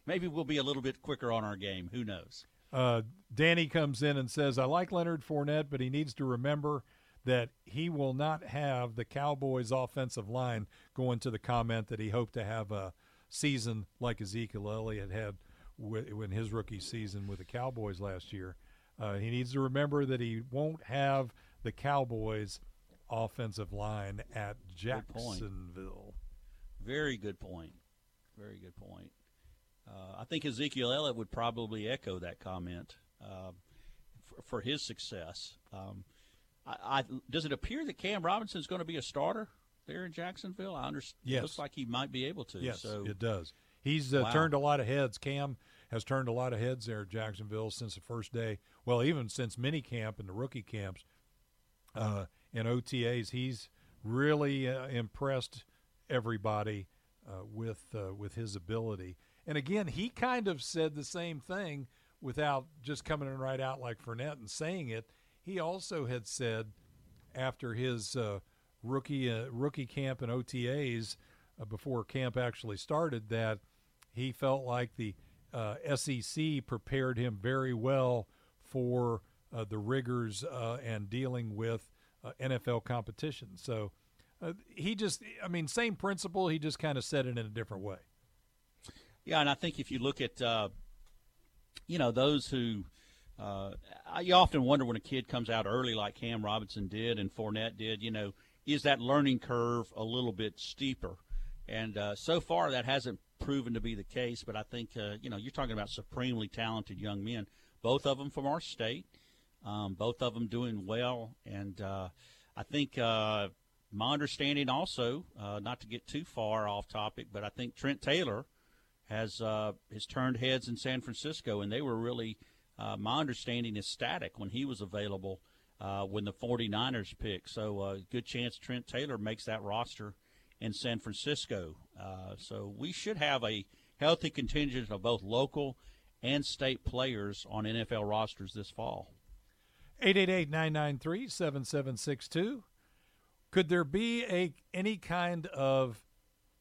Maybe we'll be a little bit quicker on our game. Who knows? Uh, Danny comes in and says, "I like Leonard Fournette, but he needs to remember." that he will not have the Cowboys' offensive line going to the comment that he hoped to have a season like Ezekiel Elliott had in his rookie season with the Cowboys last year. Uh, he needs to remember that he won't have the Cowboys' offensive line at Jacksonville. Very good point. Very good point. Uh, I think Ezekiel Elliott would probably echo that comment uh, for, for, his success. Um, I, I, does it appear that Cam Robinson is going to be a starter there in Jacksonville? I understand. Yes. It looks like he might be able to. Yes, so. it does. He's uh, Wow. turned a lot of heads. Cam has turned a lot of heads there at Jacksonville since the first day. Well, even since mini camp and the rookie camps uh, and OTAs, he's really uh, impressed everybody uh, with uh, with his ability. And again, he kind of said the same thing without just coming in right out like Fournette and saying it. He also had said after his uh, rookie uh, rookie camp and OTAs uh, before camp actually started that he felt like the SEC prepared him very well for the rigors and dealing with uh, NFL competition. So uh, he just, I mean, same principle. He just kind of said it in a different way. Yeah, and I think if you look at, uh, you know, those who, uh, you often wonder when a kid comes out early like Cam Robinson did and Fournette did, you know, is that learning curve a little bit steeper? And uh, so far, that hasn't proven to be the case. But I think, uh, you know, you're talking about supremely talented young men, both of them from our state, um, both of them doing well. And uh, I think uh, my understanding also, uh, not to get too far off topic, but I think Trent Taylor has uh, has turned heads in San Francisco, and they were really, uh, my understanding is static when he was available uh, when the 49ers picked. So uh, good chance Trent Taylor makes that roster in San Francisco. So we should have a healthy contingent of both local and state players on NFL rosters this fall. 888-993-7762. Could there be a any kind of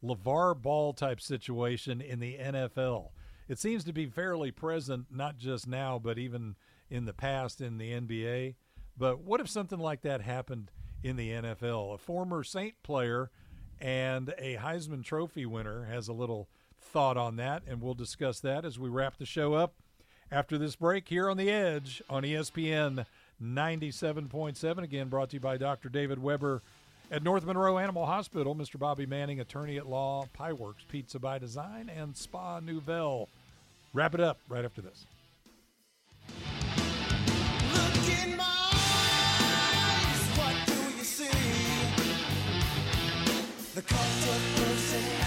LaVar Ball type situation in the NFL? It seems to be fairly present, not just now, but even in the past in the NBA. But what if something like that happened in the NFL? A former Saint player and a Heisman Trophy winner has a little thought on that, and we'll discuss that as we wrap the show up after this break here on The Edge on ESPN 97.7. Again, brought to you by Dr. David Weber at North Monroe Animal Hospital, Mr. Bobby Manning, attorney at law, Pie Works Pizza by Design, and Spa Nouvelle. Wrap it up right after this. The of personality.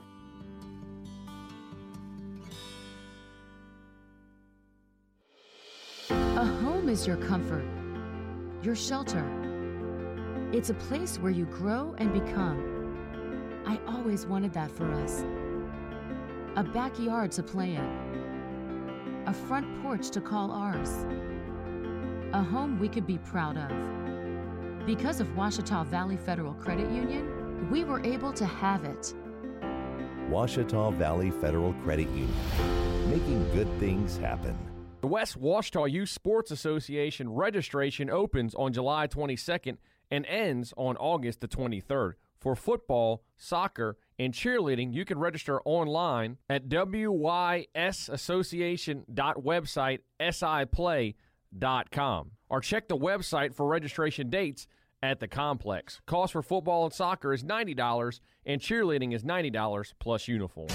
Is your comfort, your shelter. It's a place where you grow and become. I always wanted that for us. A backyard to play in, a front porch to call ours, a home we could be proud of. Because of Ouachita Valley Federal Credit Union, we were able to have it. Ouachita Valley Federal Credit Union, making good things happen. The West Ouachita Youth Sports Association registration opens on July 22nd and ends on August the 23rd. For football, soccer, and cheerleading, you can register online at wysassociation.website siplay.com or check the website for registration dates at the complex. Cost for football and soccer is $90 and cheerleading is $90 plus uniform.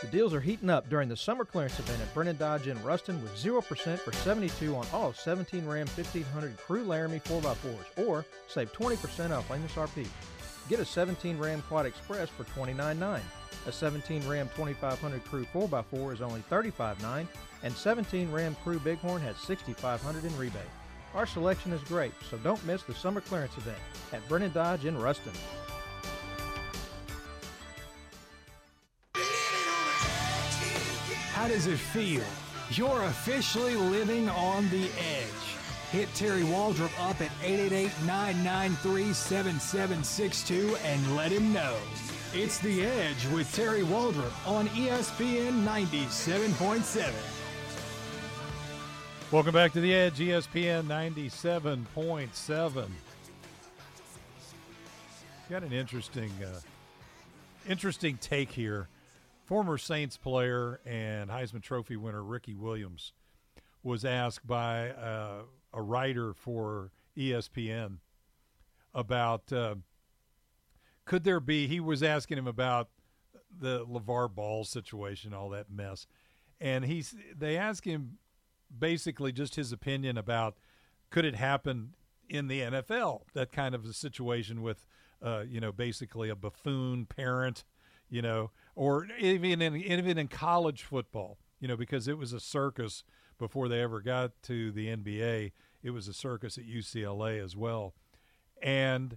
The deals are heating up during the summer clearance event at Brennan Dodge in Ruston with 0% for 72 on all 17 Ram 1500 Crew Laramie 4x4s or save 20% off MSRP. Get a 17 Ram Quad Express for $29.9. A 17 Ram 2500 Crew 4x4 is only $35.9 and 17 Ram Crew Bighorn has 6,500 in rebate. Our selection is great, so don't miss the summer clearance event at Brennan Dodge in Ruston. How does it feel? You're officially living on the edge. Hit Terry Waldrop up at 888-993-7762 and let him know. It's The Edge with Terry Waldrop on ESPN 97.7. Welcome back to the Edge, ESPN 97.7. Got an interesting, uh, interesting take here. Former Saints player and Heisman Trophy winner Ricky Williams was asked by uh, a writer for ESPN about uh, could there be. He was asking him about the LaVar Ball situation, all that mess, and he's they asked him basically just his opinion about could it happen in the NFL that kind of a situation with uh, you know basically a buffoon parent you know or even in even in college football you know because it was a circus before they ever got to the NBA it was a circus at UCLA as well. And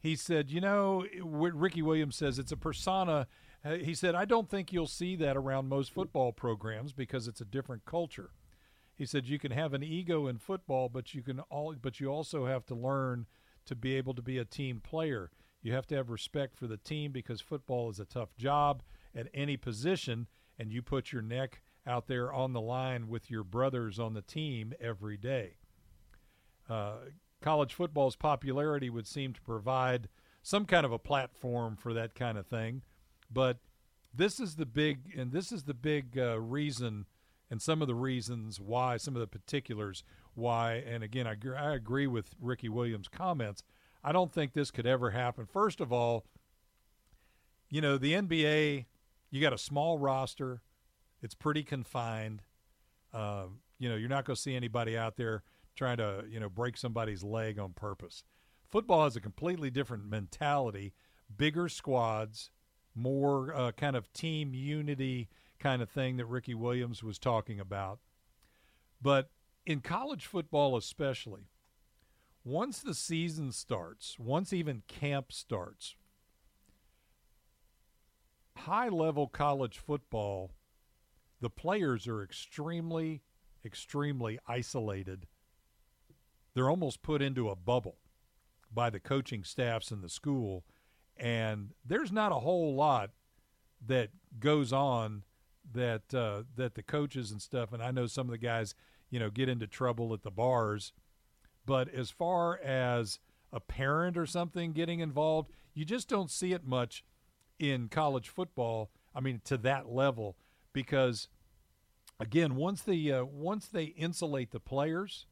he said you know Ricky Williams says it's a persona. Uh, he said I don't think you'll see that around most football programs because it's a different culture. He said you can have an ego in football, but you can all, but you also have to learn to be able to be a team player. You have to have respect for the team because football is a tough job at any position, and you put your neck out there on the line with your brothers on the team every day. Uh, college football's popularity would seem to provide some kind of a platform for that kind of thing, but this is the big, and this is the big uh, reason and some of the reasons why, some of the particulars why, and again, I, I agree with Ricky Williams' comments. I don't think this could ever happen. First of all, you know, the NBA, you got a small roster, it's pretty confined. Uh, you know, you're not going to see anybody out there trying to, you know, break somebody's leg on purpose. Football has a completely different mentality, bigger squads, more uh, kind of team unity kind of thing that Ricky Williams was talking about. But in college football, especially, once the season starts, once even camp starts, high level college football, the players are extremely, extremely isolated. They're almost put into a bubble by the coaching staffs in the school. And there's not a whole lot that goes on that uh, that the coaches and stuff, and I know some of the guys, you know, get into trouble at the bars. But as far as a parent or something getting involved, you just don't see it much in college football. I mean, to that level, because again, once the uh, once they insulate the players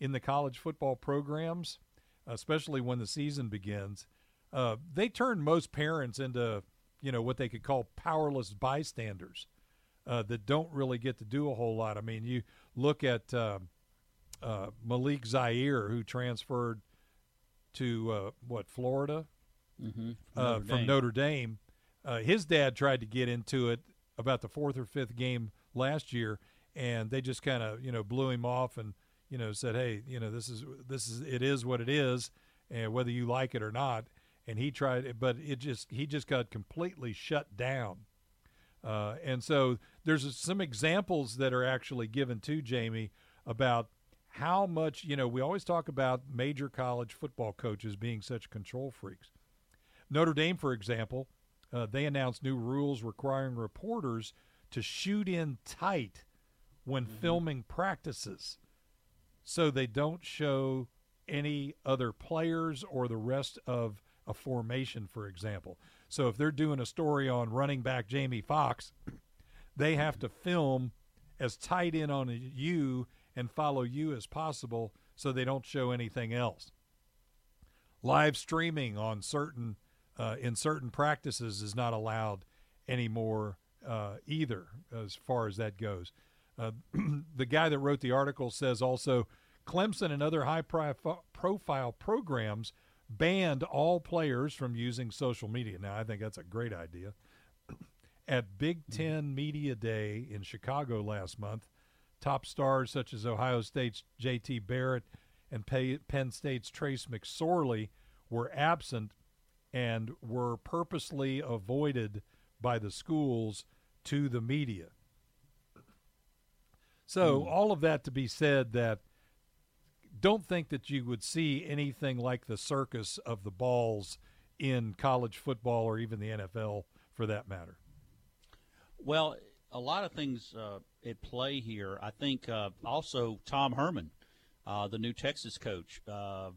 in the college football programs, especially when the season begins, uh, they turn most parents into you know what they could call powerless bystanders uh, that don't really get to do a whole lot. I mean, you look at uh, uh, Malik Zaire, who transferred to uh, what Florida mm-hmm. Uh, Notre from Notre Dame. Uh, his dad tried to get into it about the fourth or fifth game last year, and they just kind of you know blew him off and you know said, hey, you know this is this is it is what it is, and whether you like it or not. And he tried, but it just he just got completely shut down. Uh, and so there's some examples that are actually given to Jamie about how much, you know, we always talk about major college football coaches being such control freaks. Notre Dame, for example, uh, they announced new rules requiring reporters to shoot in tight when filming practices so they don't show any other players or the rest of a formation, for example. So if they're doing a story on running back Jamie Fox, they have to film as tight in on you and follow you as possible so they don't show anything else. Live streaming on certain uh, in certain practices is not allowed anymore uh, either, as far as that goes. Uh, the guy that wrote the article says also Clemson and other high profi- profile programs banned all players from using social media. Now, I think that's a great idea. At Big Ten Media Day in Chicago last month, top stars such as Ohio State's J.T. Barrett and Penn State's Trace McSorley were absent and were purposely avoided by the schools to the media. So, hmm. all of that to be said that don't think that you would see anything like the circus of the balls in college football or even the NFL for that matter. Well, a lot of things uh, at play here. I think uh, also Tom Herman, uh, the new Texas coach. Uh,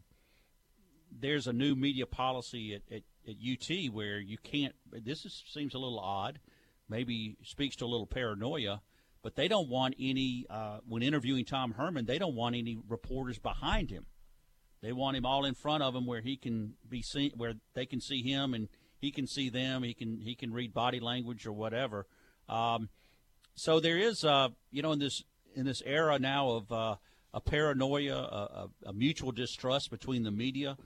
there's a new media policy at, at, at UT where you can't. This is, seems a little odd. Maybe speaks to a little paranoia, but they don't want any. Uh, when interviewing Tom Herman, they don't want any reporters behind him. They want him all in front of him where he can be seen, where they can see him and he can see them. He can he can read body language or whatever. Um, so there is, uh, you know, in this in this era now of uh, a paranoia, a, a, a mutual distrust between the media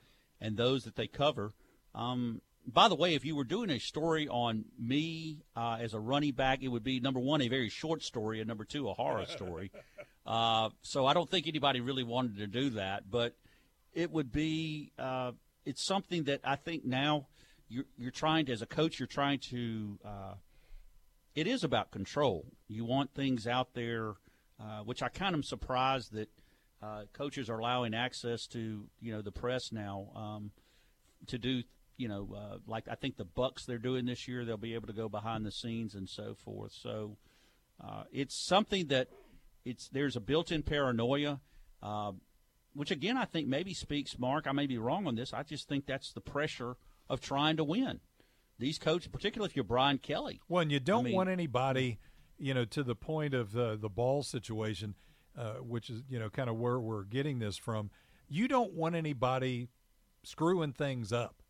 and those that they cover. Um, by the way, if you were doing a story on me uh, as a running back, it would be number one a very short story, and number two a horror story. Uh, so I don't think anybody really wanted to do that, but it would be uh, it's something that I think now you're, you're trying to, as a coach, you're trying to. It is about control. You want things out there, uh, which I kind of surprised that uh, coaches are allowing access to you know the press now um, to do you know uh, like I think the Bucs they're doing this year they'll be able to go behind the scenes and so forth. So uh, it's something that it's there's a built-in paranoia. Uh, which again, I think maybe speaks, Mark. I may be wrong on this. I just think that's the pressure of trying to win. These coaches, particularly if you're Brian Kelly. Well, and you don't I mean- want anybody, you know, to the point of the the ball situation, uh, which is you know kind of where we're getting this from. You don't want anybody screwing things up.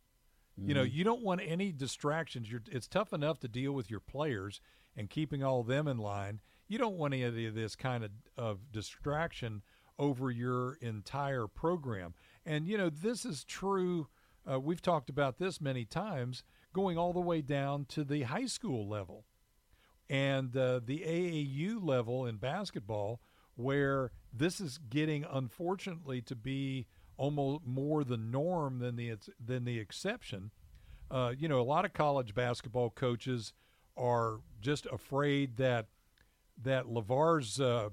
You know, Mhm. you don't want any distractions. You're, it's tough enough to deal with your players and keeping all of them in line. You don't want any of this kind of, of distraction over your entire program. And, you know, this is true. Uh, we've talked about this many times, going all the way down to the high school level and uh, the AAU level in basketball, where this is getting, unfortunately, to be almost more the norm than the than the exception. Uh, you know, a lot of college basketball coaches are just afraid that that Lavar's uh,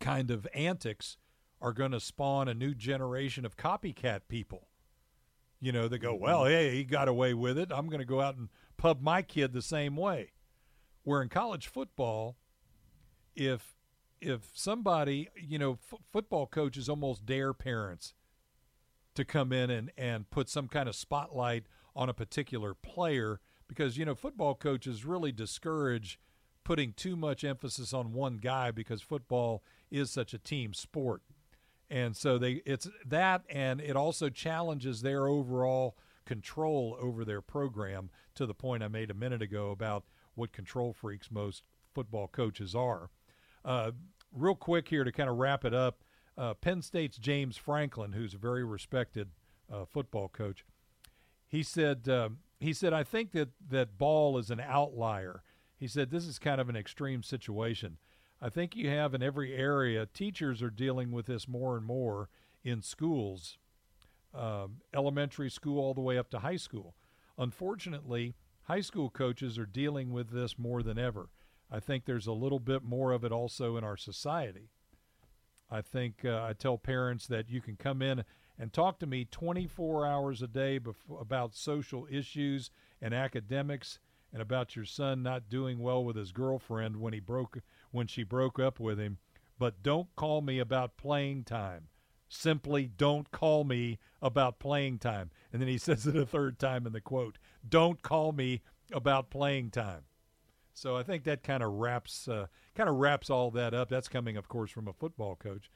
kind of antics are going to spawn a new generation of copycat people. You know, they go, mm-hmm. well, hey, he got away with it. I'm going to go out and pub my kid the same way. Where in college football, if if somebody, you know, f- football coaches almost dare parents to come in and, and put some kind of spotlight on a particular player because you know football coaches really discourage putting too much emphasis on one guy because football is such a team sport. And so they it's that and it also challenges their overall control over their program to the point I made a minute ago about what control freaks most football coaches are. Uh, real quick here to kind of wrap it up, uh, Penn State's James Franklin, who's a very respected uh, football coach, he said um, he said I think that that Ball is an outlier. He said this is kind of an extreme situation. I think you have in every area teachers are dealing with this more and more in schools, um, elementary school all the way up to high school. Unfortunately, high school coaches are dealing with this more than ever. I think there's a little bit more of it also in our society. I think uh, I tell parents that you can come in and talk to me 24 hours a day bef- about social issues and academics and about your son not doing well with his girlfriend when he broke when she broke up with him, but don't call me about playing time. Simply don't call me about playing time. And then he says it a third time in the quote, don't call me about playing time. So I think that kind of wraps uh, kind of wraps all that up. That's coming, of course, from a football coach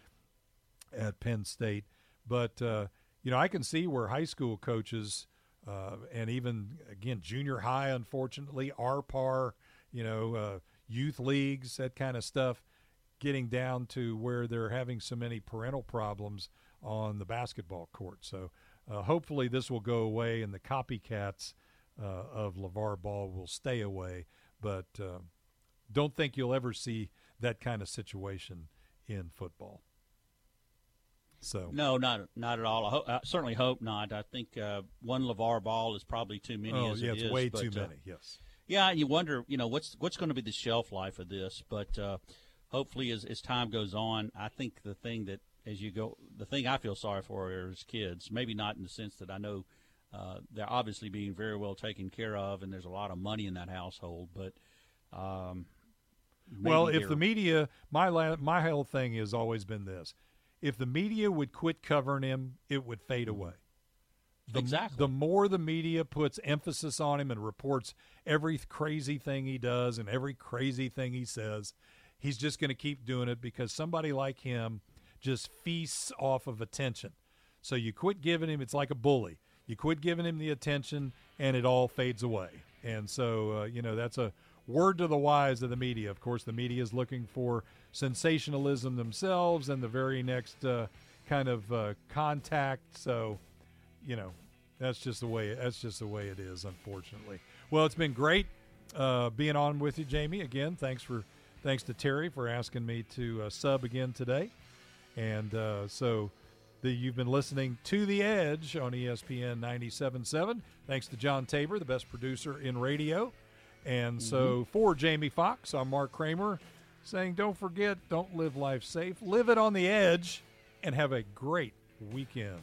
at Penn State. But uh, you know, I can see where high school coaches uh, and even again junior high, unfortunately, RPAR, you know, uh, youth leagues, that kind of stuff, getting down to where they're having so many parental problems on the basketball court. So uh, hopefully this will go away and the copycats uh, of LaVar Ball will stay away but uh, don't think you'll ever see that kind of situation in football. So no, not not at all. I, ho- I certainly hope not. I think uh, one LaVar Ball is probably too many. Oh, as yeah, it it's is, way but, too uh, many. Yes. Yeah, you wonder, you know, what's what's going to be the shelf life of this? But uh, hopefully, as as time goes on, I think the thing that as you go, the thing I feel sorry for is kids. Maybe not in the sense that I know uh, they're obviously being very well taken care of, and there's a lot of money in that household, but um, well, if the media, my la- my whole thing has always been this: if the media would quit covering him, it would fade away. The, Exactly. The more the media puts emphasis on him and reports every crazy thing he does and every crazy thing he says, he's just going to keep doing it because somebody like him just feasts off of attention. So you quit giving him; it's like a bully. You quit giving him the attention, and it all fades away. And so, uh, you know, that's a word to the wise of the media. Of course, the media is looking for sensationalism themselves and the very next uh, kind of uh, contact. So, you know, that's just the way. That's just the way it is, unfortunately. Well, it's been great uh, being on with you, Jamie. Again, thanks for thanks to Terry for asking me to uh, sub again today. And uh, so the, you've been listening to The Edge on ESPN 97.7. Thanks to John Tabor, the best producer in radio. And so for Jamie Fox, I'm Mark Kramer saying don't forget, don't live life safe, live it on the edge, and have a great weekend.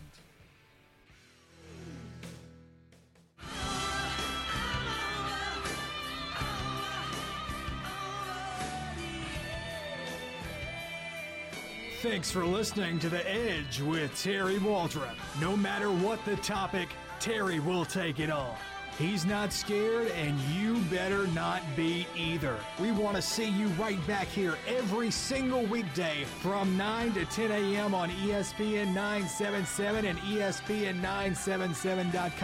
Thanks for listening to The Edge with Terry Waldrop. No matter what the topic, Terry will take it on. He's not scared, and you better not be either. We want to see you right back here every single weekday from 9 to 10 a.m. on ESPN 977 and ESPN977.com.